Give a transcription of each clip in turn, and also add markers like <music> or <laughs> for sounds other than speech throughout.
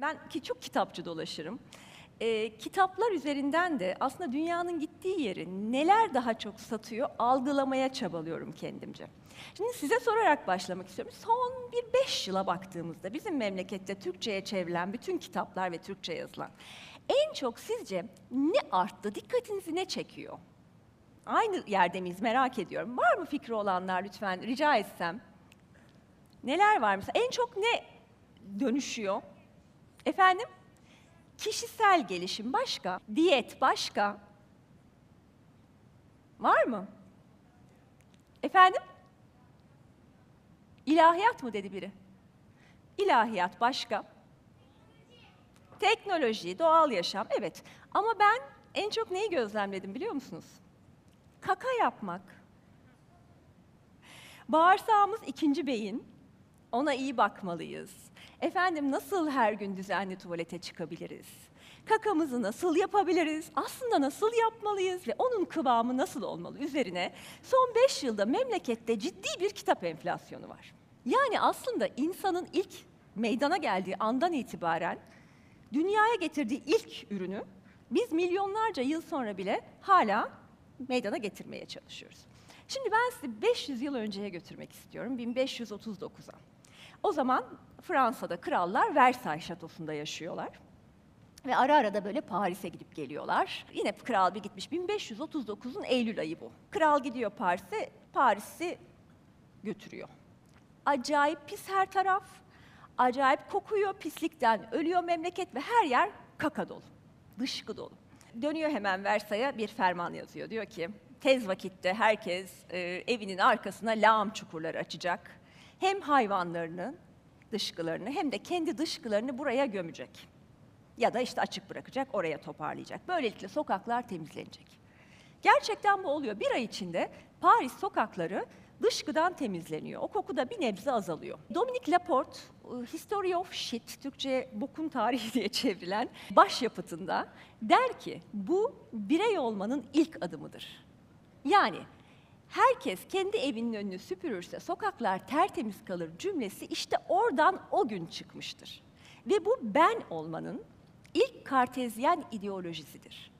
Ben ki çok kitapçı dolaşırım. Ee, kitaplar üzerinden de aslında dünyanın gittiği yeri neler daha çok satıyor algılamaya çabalıyorum kendimce. Şimdi size sorarak başlamak istiyorum. Son bir beş yıla baktığımızda bizim memlekette Türkçe'ye çevrilen bütün kitaplar ve Türkçe yazılan en çok sizce ne arttı, dikkatinizi ne çekiyor? Aynı yerde miyiz merak ediyorum. Var mı fikri olanlar lütfen rica etsem? Neler var mesela? En çok ne dönüşüyor? Efendim? Kişisel gelişim başka, diyet başka. Var mı? Efendim? İlahiyat mı dedi biri? İlahiyat başka. Teknoloji, doğal yaşam, evet. Ama ben en çok neyi gözlemledim biliyor musunuz? Kaka yapmak. Bağırsağımız ikinci beyin. Ona iyi bakmalıyız. Efendim nasıl her gün düzenli tuvalete çıkabiliriz? Kakamızı nasıl yapabiliriz? Aslında nasıl yapmalıyız ve onun kıvamı nasıl olmalı üzerine son beş yılda memlekette ciddi bir kitap enflasyonu var. Yani aslında insanın ilk meydana geldiği andan itibaren dünyaya getirdiği ilk ürünü biz milyonlarca yıl sonra bile hala meydana getirmeye çalışıyoruz. Şimdi ben sizi 500 yıl önceye götürmek istiyorum, 1539'a. O zaman Fransa'da krallar Versailles şatosunda yaşıyorlar. Ve ara ara da böyle Paris'e gidip geliyorlar. Yine kral bir gitmiş, 1539'un Eylül ayı bu. Kral gidiyor Paris'e, Paris'i götürüyor. Acayip pis her taraf, acayip kokuyor, pislikten ölüyor memleket ve her yer kaka dolu, dışkı dolu. Dönüyor hemen Versay'a bir ferman yazıyor. Diyor ki, tez vakitte herkes e, evinin arkasına lağım çukurları açacak. Hem hayvanlarının dışkılarını hem de kendi dışkılarını buraya gömecek. Ya da işte açık bırakacak, oraya toparlayacak. Böylelikle sokaklar temizlenecek. Gerçekten bu oluyor. Bir ay içinde Paris sokakları dışkıdan temizleniyor. O koku da bir nebze azalıyor. Dominic Laporte, e, History of Shit, Türkçe bokun tarihi <laughs> diye çevrilen başyapıtında der ki bu birey olmanın ilk adımıdır. Yani herkes kendi evinin önünü süpürürse sokaklar tertemiz kalır cümlesi işte oradan o gün çıkmıştır. Ve bu ben olmanın ilk kartezyen ideolojisidir.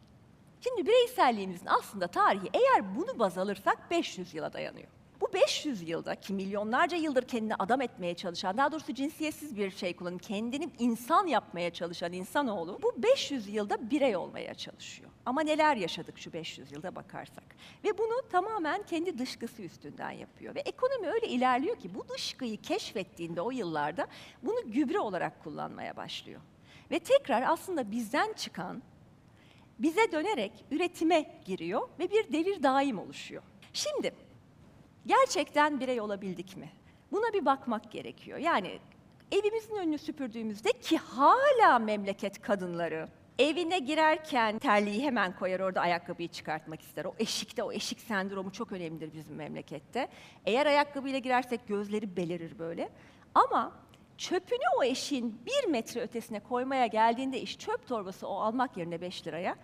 Şimdi bireyselliğimizin aslında tarihi eğer bunu baz alırsak 500 yıla dayanıyor. Bu 500 yılda ki milyonlarca yıldır kendini adam etmeye çalışan, daha doğrusu cinsiyetsiz bir şey kullanıp kendini insan yapmaya çalışan insanoğlu bu 500 yılda birey olmaya çalışıyor. Ama neler yaşadık şu 500 yılda bakarsak. Ve bunu tamamen kendi dışkısı üstünden yapıyor. Ve ekonomi öyle ilerliyor ki bu dışkıyı keşfettiğinde o yıllarda bunu gübre olarak kullanmaya başlıyor. Ve tekrar aslında bizden çıkan bize dönerek üretime giriyor ve bir devir daim oluşuyor. Şimdi gerçekten birey olabildik mi? Buna bir bakmak gerekiyor. Yani evimizin önünü süpürdüğümüzde ki hala memleket kadınları evine girerken terliği hemen koyar orada ayakkabıyı çıkartmak ister. O eşikte o eşik sendromu çok önemlidir bizim memlekette. Eğer ayakkabıyla girersek gözleri belirir böyle. Ama çöpünü o eşiğin bir metre ötesine koymaya geldiğinde iş çöp torbası o almak yerine 5 liraya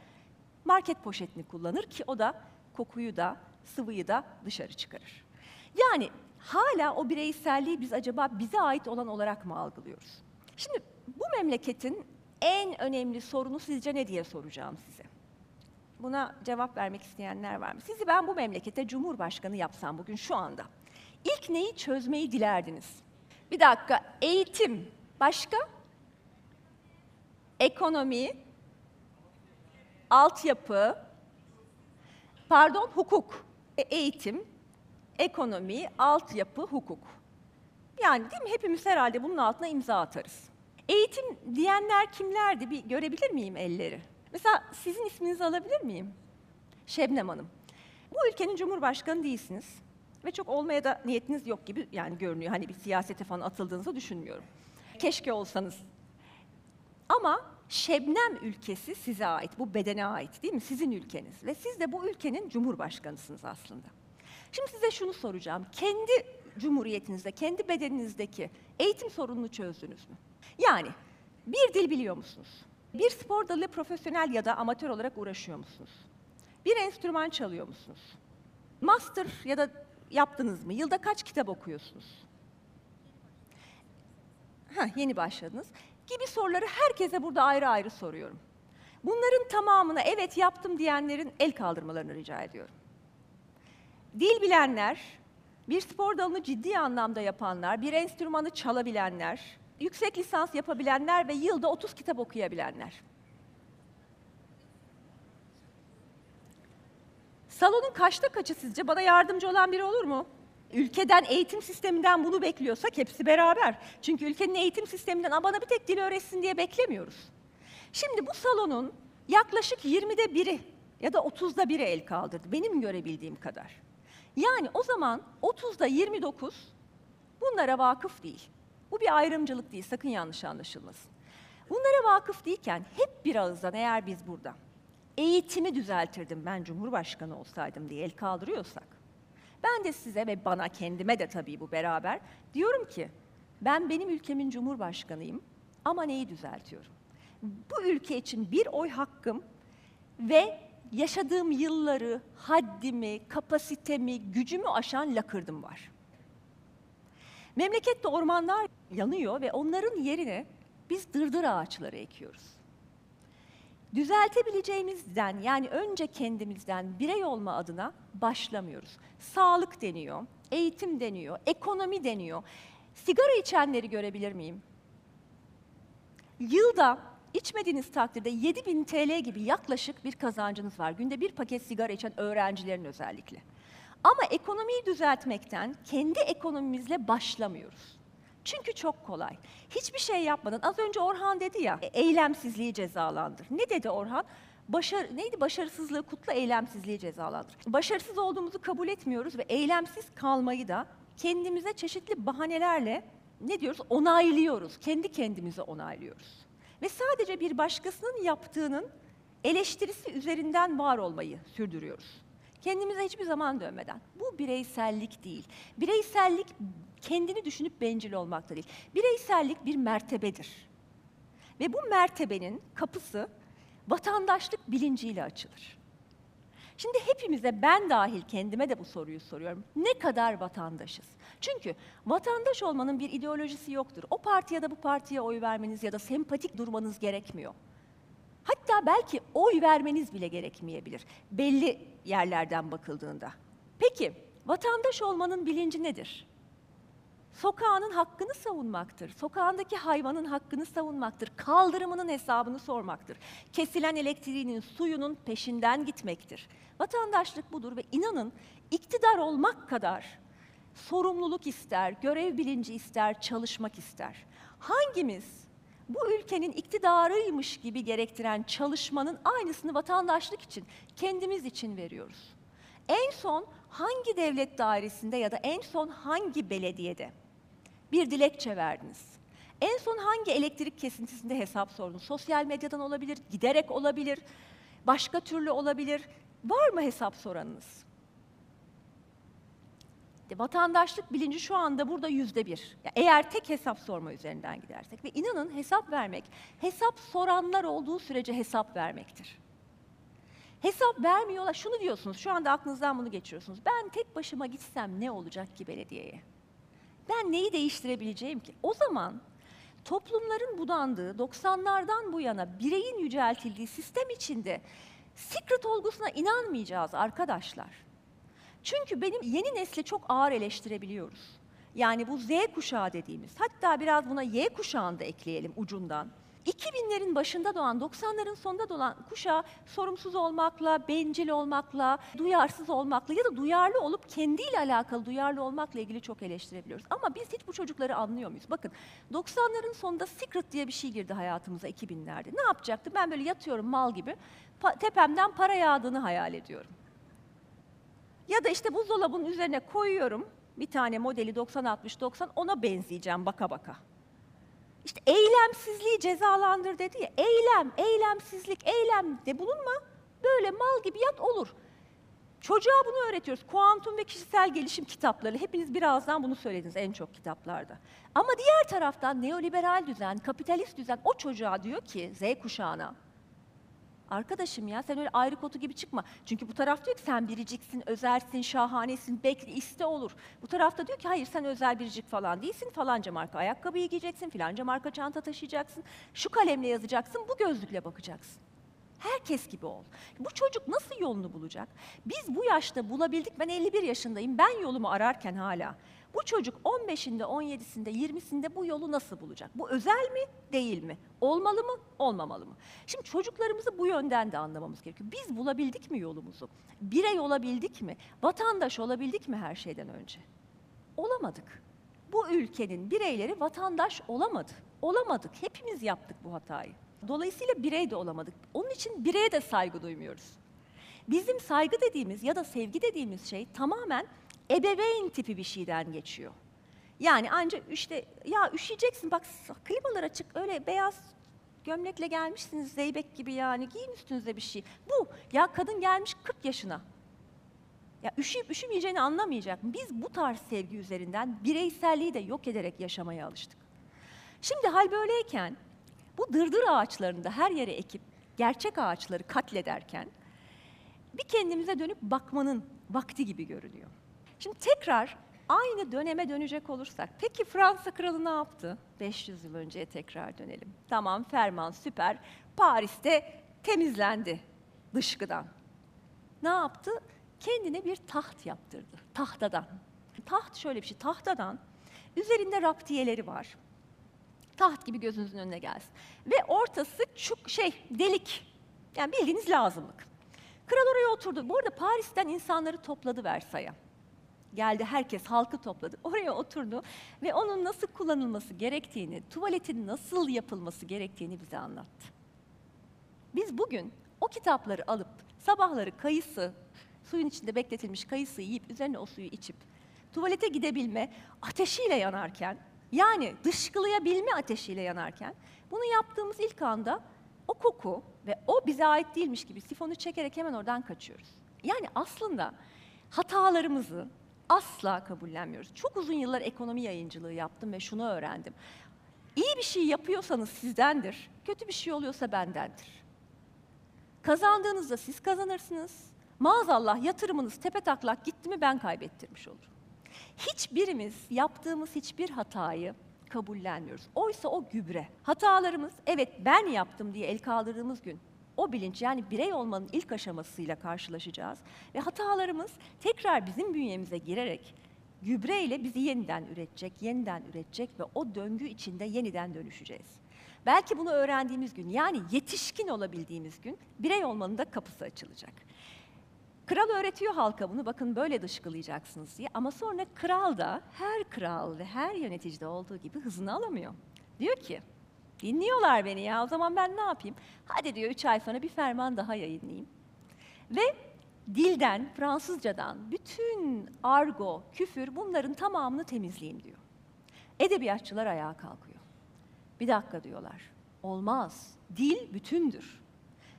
market poşetini kullanır ki o da kokuyu da sıvıyı da dışarı çıkarır. Yani hala o bireyselliği biz acaba bize ait olan olarak mı algılıyoruz? Şimdi bu memleketin en önemli sorunu sizce ne diye soracağım size. Buna cevap vermek isteyenler var mı? Sizi ben bu memlekete cumhurbaşkanı yapsam bugün şu anda. İlk neyi çözmeyi dilerdiniz? Bir dakika, eğitim başka? Ekonomi, altyapı, pardon hukuk, E, eğitim, ekonomi, altyapı, hukuk. Yani değil mi? Hepimiz herhalde bunun altına imza atarız. Eğitim diyenler kimlerdi? Bir görebilir miyim elleri? Mesela sizin isminizi alabilir miyim? Şebnem Hanım. Bu ülkenin cumhurbaşkanı değilsiniz. Ve çok olmaya da niyetiniz yok gibi yani görünüyor. Hani bir siyasete falan atıldığınızı düşünmüyorum. Keşke olsanız. Ama Şebnem ülkesi size ait, bu bedene ait değil mi? Sizin ülkeniz. Ve siz de bu ülkenin cumhurbaşkanısınız aslında. Şimdi size şunu soracağım. Kendi cumhuriyetinizde, kendi bedeninizdeki eğitim sorununu çözdünüz mü? Yani bir dil biliyor musunuz? Bir spor dalı profesyonel ya da amatör olarak uğraşıyor musunuz? Bir enstrüman çalıyor musunuz? Master ya da yaptınız mı? Yılda kaç kitap okuyorsunuz? Ha, yeni başladınız. Gibi soruları herkese burada ayrı ayrı soruyorum. Bunların tamamına evet yaptım diyenlerin el kaldırmalarını rica ediyorum. Dil bilenler, bir spor dalını ciddi anlamda yapanlar, bir enstrümanı çalabilenler, yüksek lisans yapabilenler ve yılda 30 kitap okuyabilenler. Salonun kaçta kaçı sizce? Bana yardımcı olan biri olur mu? Ülkeden, eğitim sisteminden bunu bekliyorsak hepsi beraber. Çünkü ülkenin eğitim sisteminden "Aa, bana bir tek dil öğretsin diye beklemiyoruz. Şimdi bu salonun yaklaşık 20'de biri ya da 30'da biri el kaldırdı. Benim görebildiğim kadar. Yani o zaman 30'da 29 bunlara vakıf değil. Bu bir ayrımcılık değil, sakın yanlış anlaşılmasın. Bunlara vakıf değilken hep bir ağızdan eğer biz burada eğitimi düzeltirdim ben Cumhurbaşkanı olsaydım diye el kaldırıyorsak, ben de size ve bana kendime de tabii bu beraber diyorum ki ben benim ülkemin Cumhurbaşkanıyım ama neyi düzeltiyorum? Bu ülke için bir oy hakkım ve yaşadığım yılları, haddimi, kapasitemi, gücümü aşan lakırdım var. Memlekette ormanlar yanıyor ve onların yerine biz dırdır ağaçları ekiyoruz. Düzeltebileceğimizden yani önce kendimizden birey olma adına başlamıyoruz. Sağlık deniyor, eğitim deniyor, ekonomi deniyor. Sigara içenleri görebilir miyim? Yılda içmediğiniz takdirde 7000 TL gibi yaklaşık bir kazancınız var. Günde bir paket sigara içen öğrencilerin özellikle. Ama ekonomiyi düzeltmekten kendi ekonomimizle başlamıyoruz. Çünkü çok kolay. Hiçbir şey yapmadan, az önce Orhan dedi ya, e, eylemsizliği cezalandır. Ne dedi Orhan? Başarı, neydi? Başarısızlığı kutla, eylemsizliği cezalandır. Başarısız olduğumuzu kabul etmiyoruz ve eylemsiz kalmayı da kendimize çeşitli bahanelerle ne diyoruz? Onaylıyoruz. Kendi kendimize onaylıyoruz. Ve sadece bir başkasının yaptığının eleştirisi üzerinden var olmayı sürdürüyoruz. Kendimize hiçbir zaman dönmeden. Bu bireysellik değil. Bireysellik kendini düşünüp bencil olmak değil. Bireysellik bir mertebedir. Ve bu mertebenin kapısı vatandaşlık bilinciyle açılır. Şimdi hepimize ben dahil kendime de bu soruyu soruyorum. Ne kadar vatandaşız? Çünkü vatandaş olmanın bir ideolojisi yoktur. O partiye ya da bu partiye oy vermeniz ya da sempatik durmanız gerekmiyor. Hatta belki oy vermeniz bile gerekmeyebilir belli yerlerden bakıldığında. Peki vatandaş olmanın bilinci nedir? Sokağının hakkını savunmaktır. Sokağındaki hayvanın hakkını savunmaktır. Kaldırımının hesabını sormaktır. Kesilen elektriğinin, suyunun peşinden gitmektir. Vatandaşlık budur ve inanın iktidar olmak kadar sorumluluk ister, görev bilinci ister, çalışmak ister. Hangimiz bu ülkenin iktidarıymış gibi gerektiren çalışmanın aynısını vatandaşlık için, kendimiz için veriyoruz? En son hangi devlet dairesinde ya da en son hangi belediyede bir dilekçe verdiniz? En son hangi elektrik kesintisinde hesap sordunuz? Sosyal medyadan olabilir, giderek olabilir, başka türlü olabilir. Var mı hesap soranınız? Vatandaşlık bilinci şu anda burada yüzde bir. Eğer tek hesap sorma üzerinden gidersek ve inanın hesap vermek, hesap soranlar olduğu sürece hesap vermektir. Hesap vermiyorlar. Şunu diyorsunuz, şu anda aklınızdan bunu geçiriyorsunuz. Ben tek başıma gitsem ne olacak ki belediyeye? Ben neyi değiştirebileceğim ki? O zaman toplumların budandığı 90'lardan bu yana bireyin yüceltildiği sistem içinde secret olgusuna inanmayacağız arkadaşlar. Çünkü benim yeni nesli çok ağır eleştirebiliyoruz. Yani bu Z kuşağı dediğimiz, hatta biraz buna Y kuşağını da ekleyelim ucundan. 2000'lerin başında doğan, 90'ların sonunda doğan kuşağı sorumsuz olmakla, bencil olmakla, duyarsız olmakla ya da duyarlı olup kendiyle alakalı duyarlı olmakla ilgili çok eleştirebiliyoruz. Ama biz hiç bu çocukları anlıyor muyuz? Bakın 90'ların sonunda Secret diye bir şey girdi hayatımıza 2000'lerde. Ne yapacaktı? Ben böyle yatıyorum mal gibi, tepemden para yağdığını hayal ediyorum. Ya da işte buzdolabının üzerine koyuyorum bir tane modeli 90-60-90 ona benzeyeceğim baka baka. İşte eylemsizliği cezalandır dedi ya. Eylem, eylemsizlik, eylemde bulunma. Böyle mal gibi yat olur. Çocuğa bunu öğretiyoruz. Kuantum ve kişisel gelişim kitapları. Hepiniz birazdan bunu söylediniz en çok kitaplarda. Ama diğer taraftan neoliberal düzen, kapitalist düzen o çocuğa diyor ki Z kuşağına. Arkadaşım ya sen öyle ayrı kotu gibi çıkma. Çünkü bu taraf diyor ki sen biriciksin, özelsin, şahanesin, bekle, iste olur. Bu tarafta diyor ki hayır sen özel biricik falan değilsin. Falanca marka ayakkabıyı giyeceksin, filanca marka çanta taşıyacaksın. Şu kalemle yazacaksın, bu gözlükle bakacaksın. Herkes gibi ol. Bu çocuk nasıl yolunu bulacak? Biz bu yaşta bulabildik. Ben 51 yaşındayım. Ben yolumu ararken hala. Bu çocuk 15'inde, 17'sinde, 20'sinde bu yolu nasıl bulacak? Bu özel mi, değil mi? Olmalı mı, olmamalı mı? Şimdi çocuklarımızı bu yönden de anlamamız gerekiyor. Biz bulabildik mi yolumuzu? Birey olabildik mi? Vatandaş olabildik mi her şeyden önce? Olamadık. Bu ülkenin bireyleri vatandaş olamadı. Olamadık. Hepimiz yaptık bu hatayı. Dolayısıyla birey de olamadık. Onun için bireye de saygı duymuyoruz. Bizim saygı dediğimiz ya da sevgi dediğimiz şey tamamen ebeveyn tipi bir şeyden geçiyor. Yani ancak işte ya üşüyeceksin bak klimalar açık öyle beyaz gömlekle gelmişsiniz zeybek gibi yani giyin üstünüze bir şey. Bu ya kadın gelmiş 40 yaşına. Ya üşüyüp üşümeyeceğini anlamayacak. Biz bu tarz sevgi üzerinden bireyselliği de yok ederek yaşamaya alıştık. Şimdi hal böyleyken bu dırdır ağaçlarını da her yere ekip gerçek ağaçları katlederken bir kendimize dönüp bakmanın vakti gibi görünüyor. Şimdi tekrar aynı döneme dönecek olursak, peki Fransa kralı ne yaptı? 500 yıl önceye tekrar dönelim. Tamam, ferman süper. Paris'te temizlendi dışkıdan. Ne yaptı? Kendine bir taht yaptırdı, tahtadan. Taht şöyle bir şey, tahtadan üzerinde raptiyeleri var. Taht gibi gözünüzün önüne gelsin. Ve ortası çok şey, delik. Yani bildiğiniz lazımlık. Kral oraya oturdu. Bu arada Paris'ten insanları topladı Versay'a. Geldi herkes halkı topladı. Oraya oturdu ve onun nasıl kullanılması gerektiğini, tuvaletin nasıl yapılması gerektiğini bize anlattı. Biz bugün o kitapları alıp sabahları kayısı, suyun içinde bekletilmiş kayısı yiyip üzerine o suyu içip tuvalete gidebilme ateşiyle yanarken yani dışkılayabilme ateşiyle yanarken bunu yaptığımız ilk anda o koku ve o bize ait değilmiş gibi sifonu çekerek hemen oradan kaçıyoruz. Yani aslında hatalarımızı asla kabullenmiyoruz. Çok uzun yıllar ekonomi yayıncılığı yaptım ve şunu öğrendim. İyi bir şey yapıyorsanız sizdendir, kötü bir şey oluyorsa bendendir. Kazandığınızda siz kazanırsınız. Maazallah yatırımınız tepe taklak gitti mi ben kaybettirmiş olurum. Hiçbirimiz yaptığımız hiçbir hatayı kabullenmiyoruz. Oysa o gübre. Hatalarımız evet ben yaptım diye el kaldırdığımız gün o bilinç yani birey olmanın ilk aşamasıyla karşılaşacağız ve hatalarımız tekrar bizim bünyemize girerek gübre ile bizi yeniden üretecek, yeniden üretecek ve o döngü içinde yeniden dönüşeceğiz. Belki bunu öğrendiğimiz gün yani yetişkin olabildiğimiz gün birey olmanın da kapısı açılacak. Kral öğretiyor halka bunu, bakın böyle dışkılayacaksınız diye. Ama sonra kral da, her kral ve her yöneticide olduğu gibi hızını alamıyor. Diyor ki, dinliyorlar beni ya, o zaman ben ne yapayım? Hadi diyor, üç ay sonra bir ferman daha yayınlayayım. Ve dilden, Fransızcadan, bütün argo, küfür bunların tamamını temizleyeyim diyor. Edebiyatçılar ayağa kalkıyor. Bir dakika diyorlar, olmaz, dil bütündür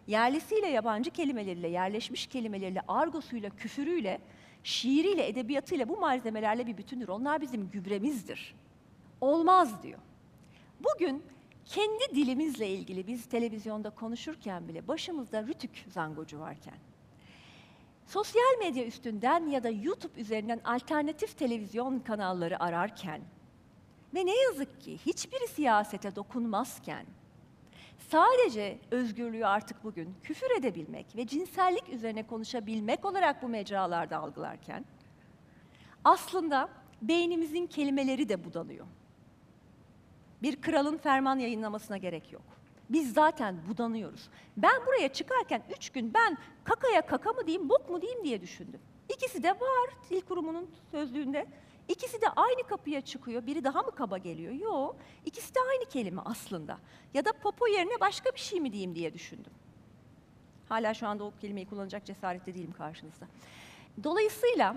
yerlisiyle yabancı kelimeleriyle, yerleşmiş kelimeleriyle, argosuyla, küfürüyle, şiiriyle, edebiyatıyla bu malzemelerle bir bütündür. Onlar bizim gübremizdir. Olmaz diyor. Bugün kendi dilimizle ilgili biz televizyonda konuşurken bile başımızda rütük zangocu varken, sosyal medya üstünden ya da YouTube üzerinden alternatif televizyon kanalları ararken ve ne yazık ki hiçbiri siyasete dokunmazken, sadece özgürlüğü artık bugün küfür edebilmek ve cinsellik üzerine konuşabilmek olarak bu mecralarda algılarken aslında beynimizin kelimeleri de budanıyor. Bir kralın ferman yayınlamasına gerek yok. Biz zaten budanıyoruz. Ben buraya çıkarken üç gün ben kakaya kaka mı diyeyim, bok mu diyeyim diye düşündüm. İkisi de var dil kurumunun sözlüğünde. İkisi de aynı kapıya çıkıyor. Biri daha mı kaba geliyor? Yok. İkisi de aynı kelime aslında. Ya da popo yerine başka bir şey mi diyeyim diye düşündüm. Hala şu anda o kelimeyi kullanacak cesarette değilim karşınızda. Dolayısıyla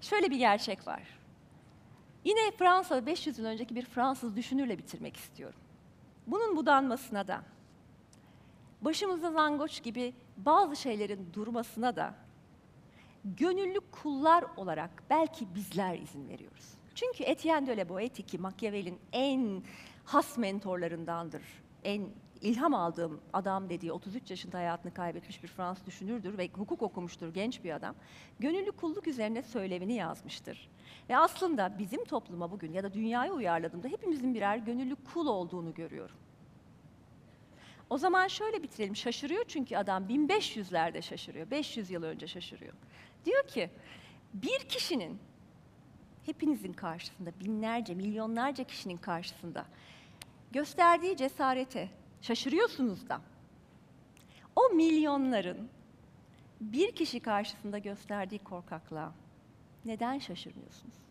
şöyle bir gerçek var. Yine Fransa 500 yıl önceki bir Fransız düşünürle bitirmek istiyorum. Bunun budanmasına da, başımızda zangoç gibi bazı şeylerin durmasına da gönüllü kullar olarak belki bizler izin veriyoruz. Çünkü Etienne de la Boétie ki Machiavelli'nin en has mentorlarındandır, en ilham aldığım adam dediği 33 yaşında hayatını kaybetmiş bir Fransız düşünürdür ve hukuk okumuştur genç bir adam. Gönüllü kulluk üzerine söylevini yazmıştır. Ve aslında bizim topluma bugün ya da dünyaya uyarladığımda hepimizin birer gönüllü kul olduğunu görüyorum. O zaman şöyle bitirelim. Şaşırıyor çünkü adam 1500'lerde şaşırıyor. 500 yıl önce şaşırıyor. Diyor ki bir kişinin hepinizin karşısında, binlerce, milyonlarca kişinin karşısında gösterdiği cesarete şaşırıyorsunuz da. O milyonların bir kişi karşısında gösterdiği korkaklığa neden şaşırmıyorsunuz?